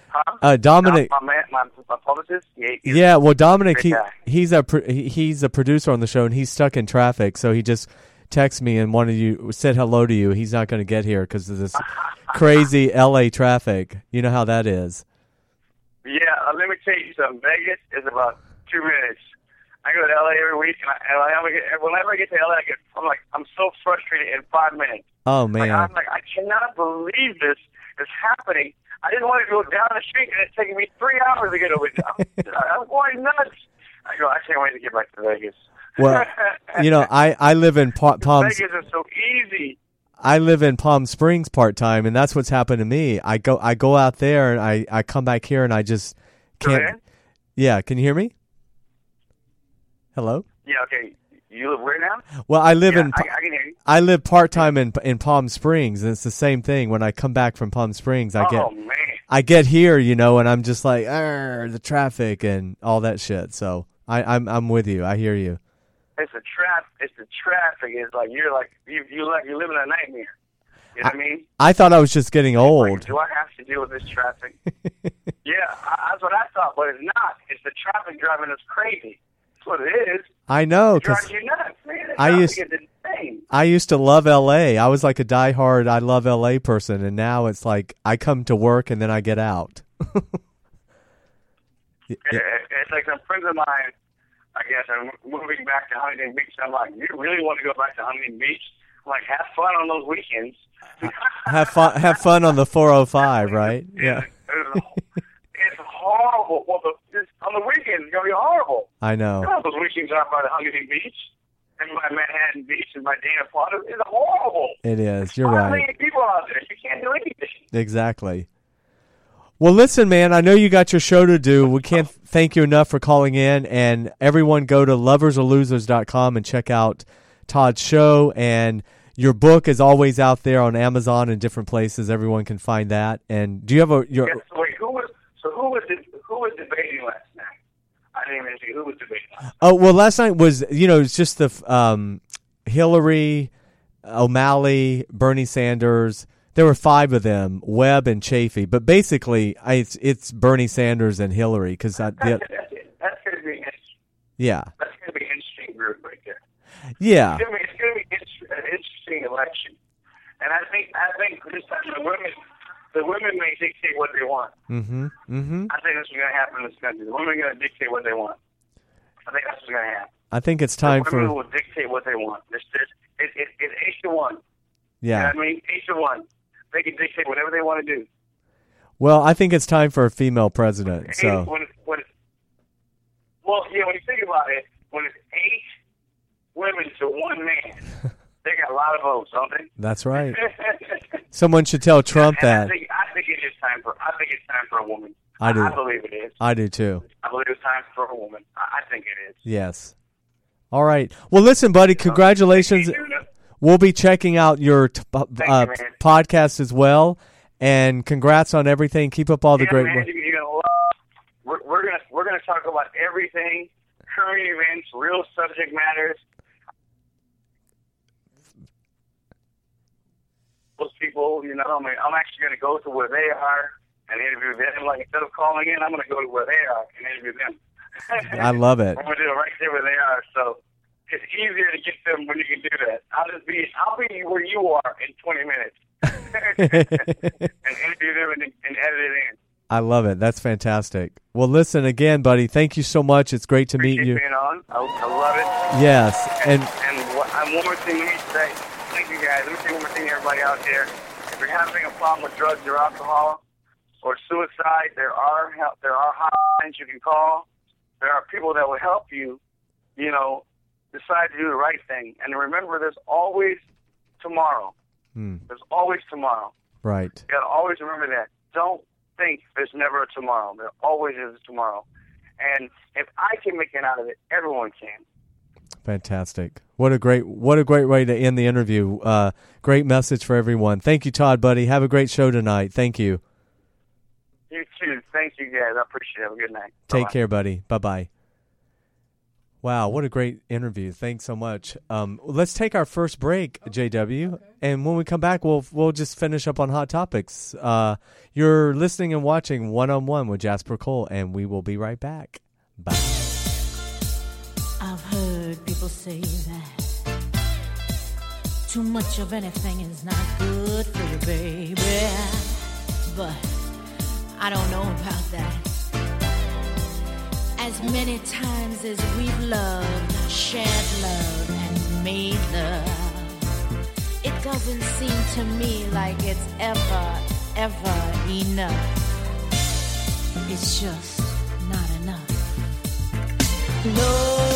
Huh? Uh, Dominic. My, my, man, my, my publicist? Yeah, Yeah, well, Dominic, he, guy. he's a pro- he's a producer on the show, and he's stuck in traffic. So he just texted me and wanted you said hello to you. He's not going to get here because of this [LAUGHS] crazy L.A. traffic. You know how that is. Yeah, uh, let me tell you something. Vegas is about two minutes. I go to LA every week, and, I, and whenever, I get, whenever I get to LA, I get, I'm like, I'm so frustrated in five minutes. Oh Like, man, I'm like, I cannot believe this is happening. I didn't want to go down the street, and it's taking me three hours to get over there. I'm, [LAUGHS] I'm going nuts. I go, I can't wait to get back to Vegas. well, [LAUGHS] you know, I I live in pa- Palm Vegas is so easy. I live in Palm Springs part time, and that's what's happened to me. I go I go out there, and I I come back here, and I just can't. Yeah, can you hear me? Hello. Yeah, okay. You live where now? Well, I live yeah, in. I, I can hear you. I live part time in in Palm Springs, and it's the same thing. When I come back from Palm Springs, I oh, get man. I get here, you know, and I'm just like, the traffic and all that shit. So I, I'm I'm with you. I hear you. It's a trap. It's the traffic. It's like you're like you you like you're living a nightmare. You know what I mean? I thought I was just getting old. Like, do I have to deal with this traffic? [LAUGHS] yeah, I, that's what I thought, but it's not. It's the traffic driving us crazy. That's what it is. I know because you nuts, man. The I used-. I used to love L.A. I was like a diehard I love L.A. person, and now it's like I come to work and then I get out. [LAUGHS] It- It's like some friends of mine. I guess are moving back to Huntington Beach. I'm like, you really want to go back to Huntington Beach? I'm like, have fun on those weekends. [LAUGHS] have fun. Have fun on the 405, right? [LAUGHS] Yeah. It's, horrible. Well, the, it's, on the weekends, it's gonna be horrible. I know. You know, those weekends out by the Huntington Beach and by Manhattan Beach and by Dana Plaza is horrible. It is. You're right. people out there. You can't do anything. Exactly. Well, listen, man, I know you got your show to do. We can't thank you enough for calling in. And everyone go to loversorlosers.com and check out Todd's show. And your book is always out there on Amazon and different places. Everyone can find that. And do you have a your Yes, so wait, who was so who was the, who was debating last night? I didn't even see who was debating. Last Oh, well, last night was, you know, it's just the um Hillary, O'Malley, Bernie Sanders. There were five of them, Webb and Chafee. But basically, I, it's it's Bernie Sanders and Hillary because. That's, that's, that's gonna be interesting. yeah, That's gonna be an interesting group right there. yeah. It's gonna be, it's gonna be an interesting election, and I think I think this time the women the women may dictate what they want. Mm-hmm. Mm-hmm. I think this is gonna happen in this country. The women are gonna dictate what they want. I think that's what's gonna happen. I think it's time the women for will dictate what they want. It's just it, it, it's eight to one. You know yeah. I mean? Eight to one. They can dictate whatever they want to do. Well, I think it's time for a female president. So when it's, when it's, well, yeah, when you think about it, when it's eight women to one man, [LAUGHS] They got a lot of votes, don't they? That's right. [LAUGHS] Someone should tell Trump and that. I think, I think it is time for. I think it's time for a woman. I do. I believe it is. I do too. I believe it's time for a woman. I, I think it is. Yes. All right. Well, listen, buddy. Congratulations. We'll be checking out your t- uh, you, uh, podcast as well, and congrats on everything. Keep up all the yeah, great man, work. gonna. We're, we're gonna we're gonna talk about everything, current events, real subject matters. Those people, you know, I mean, I'm actually gonna go to where they are and interview them. Like instead of calling in, I'm gonna go to where they are and interview them. I love it. [LAUGHS] I'm gonna do it right there where they are. So it's easier to get them when you can do that. I'll just be I'll be where you are in 20 minutes [LAUGHS] and interview them and, and edit it in. I love it. That's fantastic. Well, listen again, buddy. Thank you so much. It's great to meet you. being on. I, I love it. Yes, and And and one more thing, let me say, thank you guys. Let me say one more thing, to everybody out there. If you're having a problem with drugs or alcohol or suicide, there are help. There are hotlines you can call. There are people that will help you. You know, decide to do the right thing. And remember, there's always tomorrow. Hmm, There's always tomorrow. right. You gotta always remember that. Don't think there's never a tomorrow. There always is a tomorrow. And if I can make it out of it, everyone can. Fantastic. What a great what a great way to end the interview. Uh, great message for everyone. Thank you, Todd, buddy. Have a great show tonight. Thank you. You too. Thank you guys. I appreciate it. Have a good night. Take Bye-bye. care, buddy. Bye bye. Wow, what a great interview! Thanks so much. Um, let's take our first break, JW, and when we come back, we'll we'll just finish up on hot topics. Uh, you're listening and watching one on one with Jasper Cole, and we will be right back. Bye. I've heard people say that too much of anything is not good for you, baby. But I don't know about that. As many times as we've loved, shared love, and made love, it doesn't seem to me like it's ever, ever enough. It's just not enough. No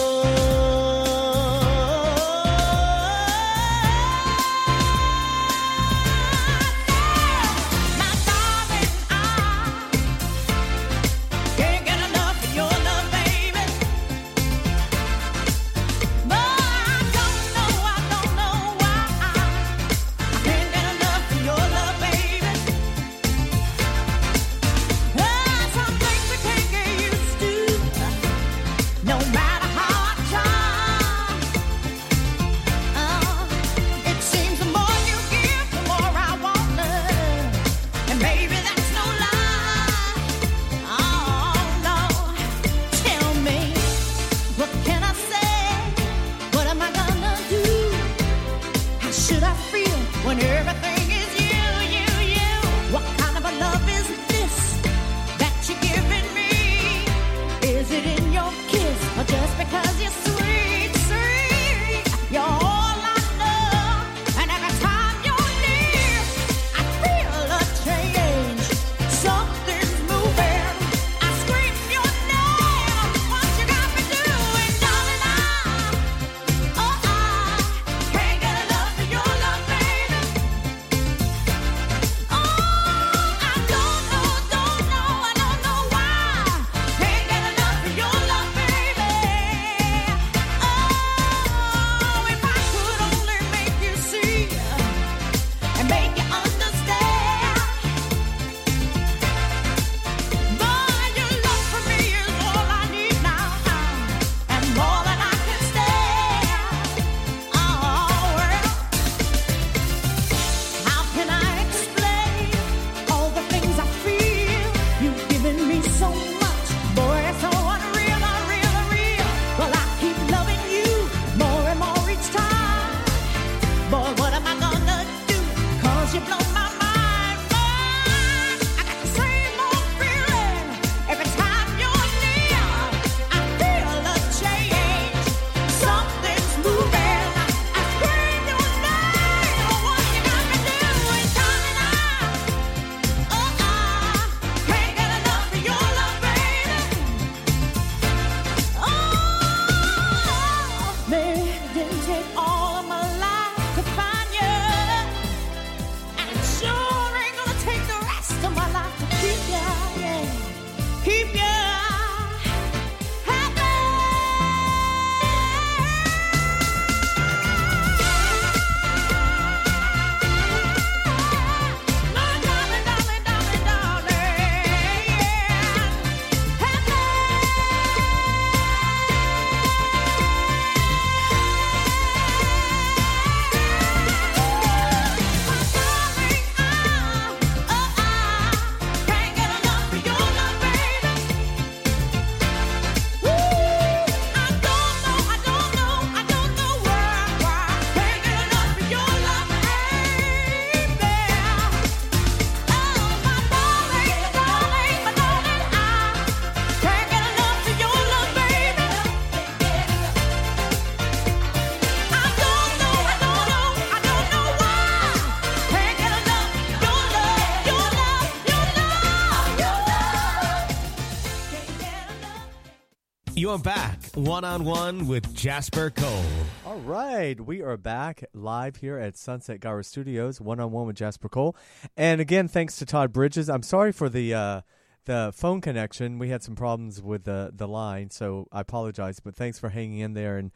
one on one with Jasper Cole. All right, we are back live here at Sunset Gower Studios, one on one with Jasper Cole, and again, thanks to Todd Bridges. I'm sorry for the uh, the phone connection. We had some problems with the the line, so I apologize. But thanks for hanging in there, and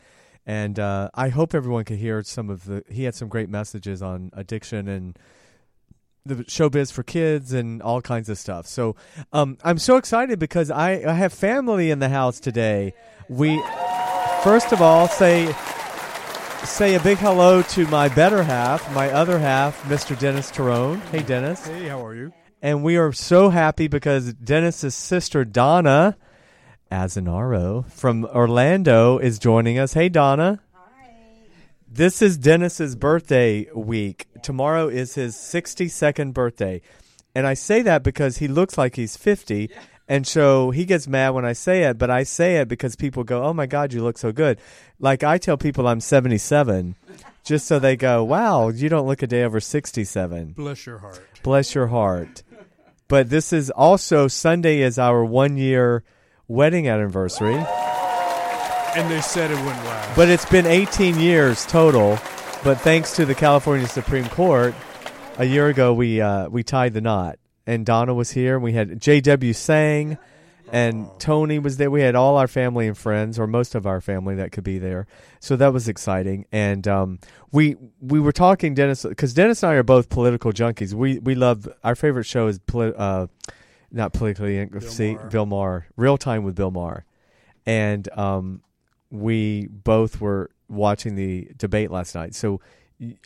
and uh, I hope everyone could hear some of the. He had some great messages on addiction and the showbiz for kids and all kinds of stuff. So um, I'm so excited because I, I have family in the house today. We first of all say say a big hello to my better half, my other half, Mr. Dennis Terone. Hey, Dennis. Hey, how are you? And we are so happy because Dennis's sister Donna Azanaro from Orlando is joining us. Hey, Donna. This is Dennis's birthday week. Tomorrow is his 62nd birthday. And I say that because he looks like he's 50. And so he gets mad when I say it, but I say it because people go, "Oh my god, you look so good." Like I tell people I'm 77 just so they go, "Wow, you don't look a day over 67." Bless your heart. Bless your heart. But this is also Sunday is our 1 year wedding anniversary. And they said it wouldn't last. But it's been 18 years total. But thanks to the California Supreme Court, a year ago we uh, we tied the knot, and Donna was here. We had J.W. sang, and Tony was there. We had all our family and friends, or most of our family, that could be there. So that was exciting. And um, we we were talking Dennis because Dennis and I are both political junkies. We we love our favorite show is uh, not politically Bill see Maher. Bill Maher, Real Time with Bill Maher, and um, we both were watching the debate last night. So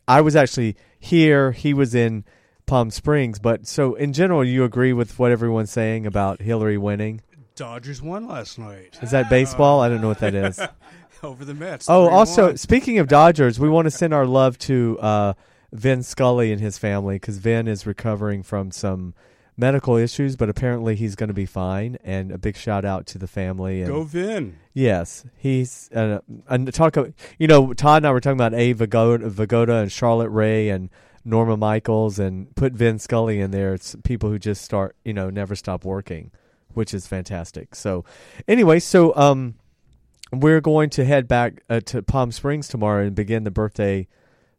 I was actually here. He was in Palm Springs. But so in general, you agree with what everyone's saying about Hillary winning? Dodgers won last night. Is that baseball? I don't know what that is. [LAUGHS] Over the Mets. Oh, also 3-1. speaking of Dodgers, we want to send our love to uh, Vin Scully and his family because Vin is recovering from some medical issues, but apparently he's going to be fine. And a big shout out to the family. And Go Vin. Yes, he's uh, and talk. You know, Todd and I were talking about A. Vigoda, Vigoda and Charlotte Rae and Norma Michaels, and put Vin Scully in there. It's people who just start, you know, never stop working, which is fantastic. So, anyway, so um, we're going to head back uh, to Palm Springs tomorrow and begin the birthday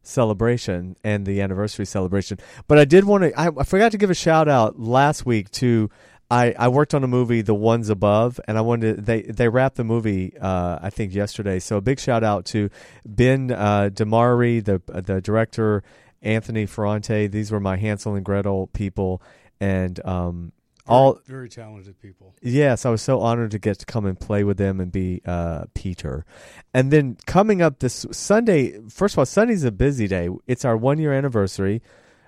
celebration and the anniversary celebration. But I did want to. I, I forgot to give a shout out last week to. I, I worked on a movie, The Ones Above, and I wanted to, they they wrapped the movie uh, I think yesterday. So a big shout out to Ben uh, the the director, Anthony Ferrante. These were my Hansel and Gretel people, and um, all Very talented people. Yes, I was so honored to get to come and play with them and be uh, Peter. And then coming up this Sunday, first of all, Sunday's a busy day. It's our one year anniversary.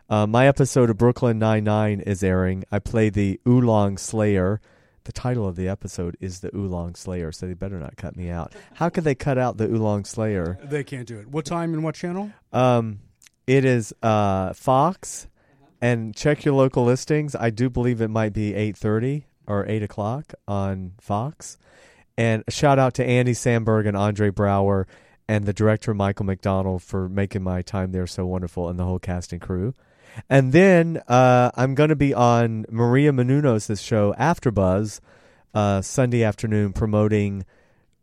Uh, my episode of Brooklyn Nine Nine is airing. I play the Oolong Slayer. The title of the episode is the Oolong Slayer, so they better not cut me out. How could they cut out the Oolong Slayer? They can't do it. What time and what channel? Um, it is uh, Fox, and check your local listings. I do believe it might be eight thirty or eight o'clock on Fox. And a shout out to Andy Samberg and Andre Braugher and the director Michael McDonald for making my time there so wonderful and the whole cast and crew. And then uh, I'm going to be on Maria Menounos' show AfterBuzz uh, Sunday afternoon, promoting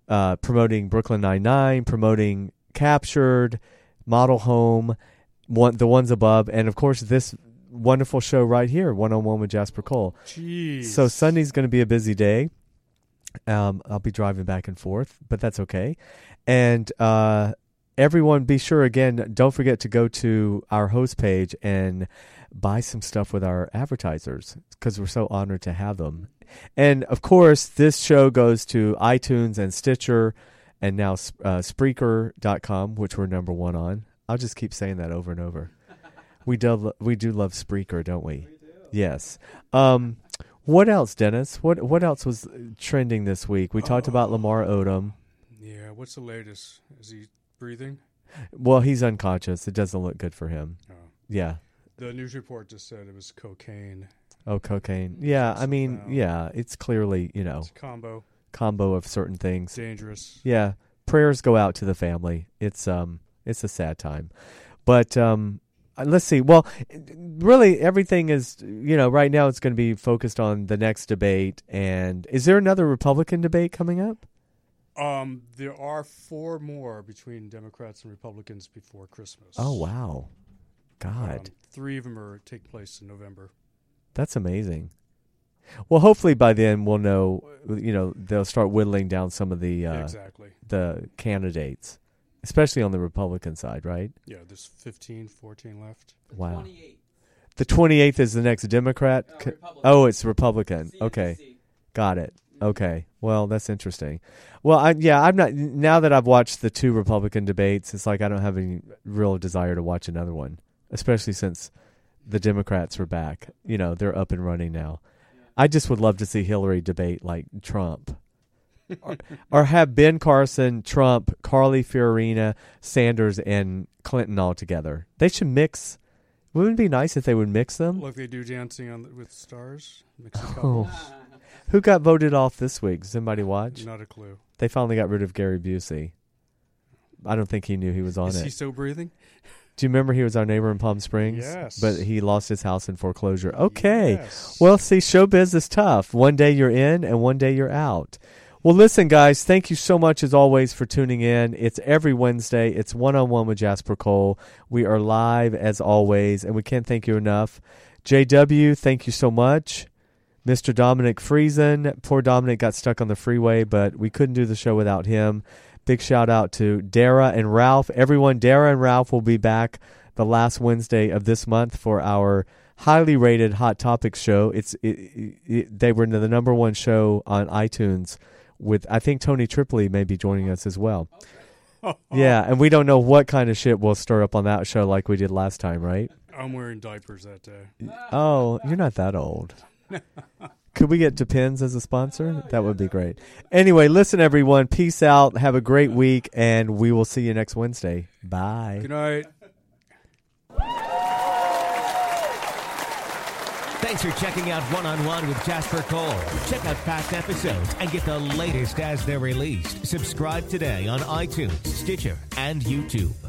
uh, promoting Brooklyn Nine Nine, promoting Captured, Model Home, one the ones above, and of course this wonderful show right here, one on one with Jasper Cole. Jeez. So Sunday's going to be a busy day. Um, I'll be driving back and forth, but that's okay. And uh, everyone, be sure again, don't forget to go to our host page and buy some stuff with our advertisers because we're so honored to have them. And of course, this show goes to iTunes and Stitcher and now uh, Spreaker.com, which we're number one on. I'll just keep saying that over and over. We do, we do love Spreaker, don't we? Yes. Um, what else, Dennis? What what else was trending this week? We talked about Lamar Odom. Yeah. What's the latest? Is he breathing? Well, he's unconscious. It doesn't look good for him. Oh. Yeah. The news report just said it was cocaine. Oh, cocaine. Yeah, I mean, yeah, it's clearly, you know, It's a combo. combo of certain things. Dangerous. Yeah. Prayers go out to the family. It's um it's a sad time. But um let's see. Well, really everything is, you know, right now it's going to be focused on the next debate and is there another Republican debate coming up? Um, there are four more between Democrats and Republicans before Christmas. Oh wow, God, Um, three of them are take place in November. that's amazing. Well, hopefully by then we'll know. You know, they'll start whittling down some of the uh, exactly. the candidates, especially on the Republican side, right? Yeah, there's 15, 14 left. Wow. The 28th is the next Democrat. Co- oh, it's Republican. Okay. Got it. Okay. Well, that's interesting. Well, I, yeah, I'm not now that I've watched the two Republican debates, it's like I don't have any real desire to watch another one, especially since the Democrats were back. You know, they're up and running now. I just would love to see Hillary debate like Trump. Or, or have Ben Carson, Trump, Carly Fiorina, Sanders, and Clinton all together. They should mix. Wouldn't it be nice if they would mix them? Like they do Dancing on the, with Stars. Oh. Who got voted off this week? Does anybody watch? Not a clue. They finally got rid of Gary Busey. I don't think he knew he was on Is it. he still breathing? Do you remember he was our neighbor in Palm Springs? Yes. But he lost his house in foreclosure. Okay. Yes. Well, see, showbiz is tough. One day you're in and one day you're out. Well, listen, guys, thank you so much as always for tuning in. It's every Wednesday. It's one on one with Jasper Cole. We are live as always, and we can't thank you enough. JW, thank you so much. Mr. Dominic Friesen. Poor Dominic got stuck on the freeway, but we couldn't do the show without him. Big shout out to Dara and Ralph. Everyone, Dara and Ralph will be back the last Wednesday of this month for our highly rated Hot Topics show. It's it, it, they were the number one show on iTunes. With I think Tony Tripoli may be joining us as well. Yeah, and we don't know what kind of shit we'll stir up on that show like we did last time, right? I'm wearing diapers that day. Oh, you're not that old. [LAUGHS] Could we get Depends as a sponsor? That would be great. Anyway, listen, everyone. Peace out. Have a great week, and we will see you next Wednesday. Bye. Good night. Thanks for checking out One on One with Jasper Cole. Check out past episodes and get the latest as they're released. Subscribe today on iTunes, Stitcher, and YouTube.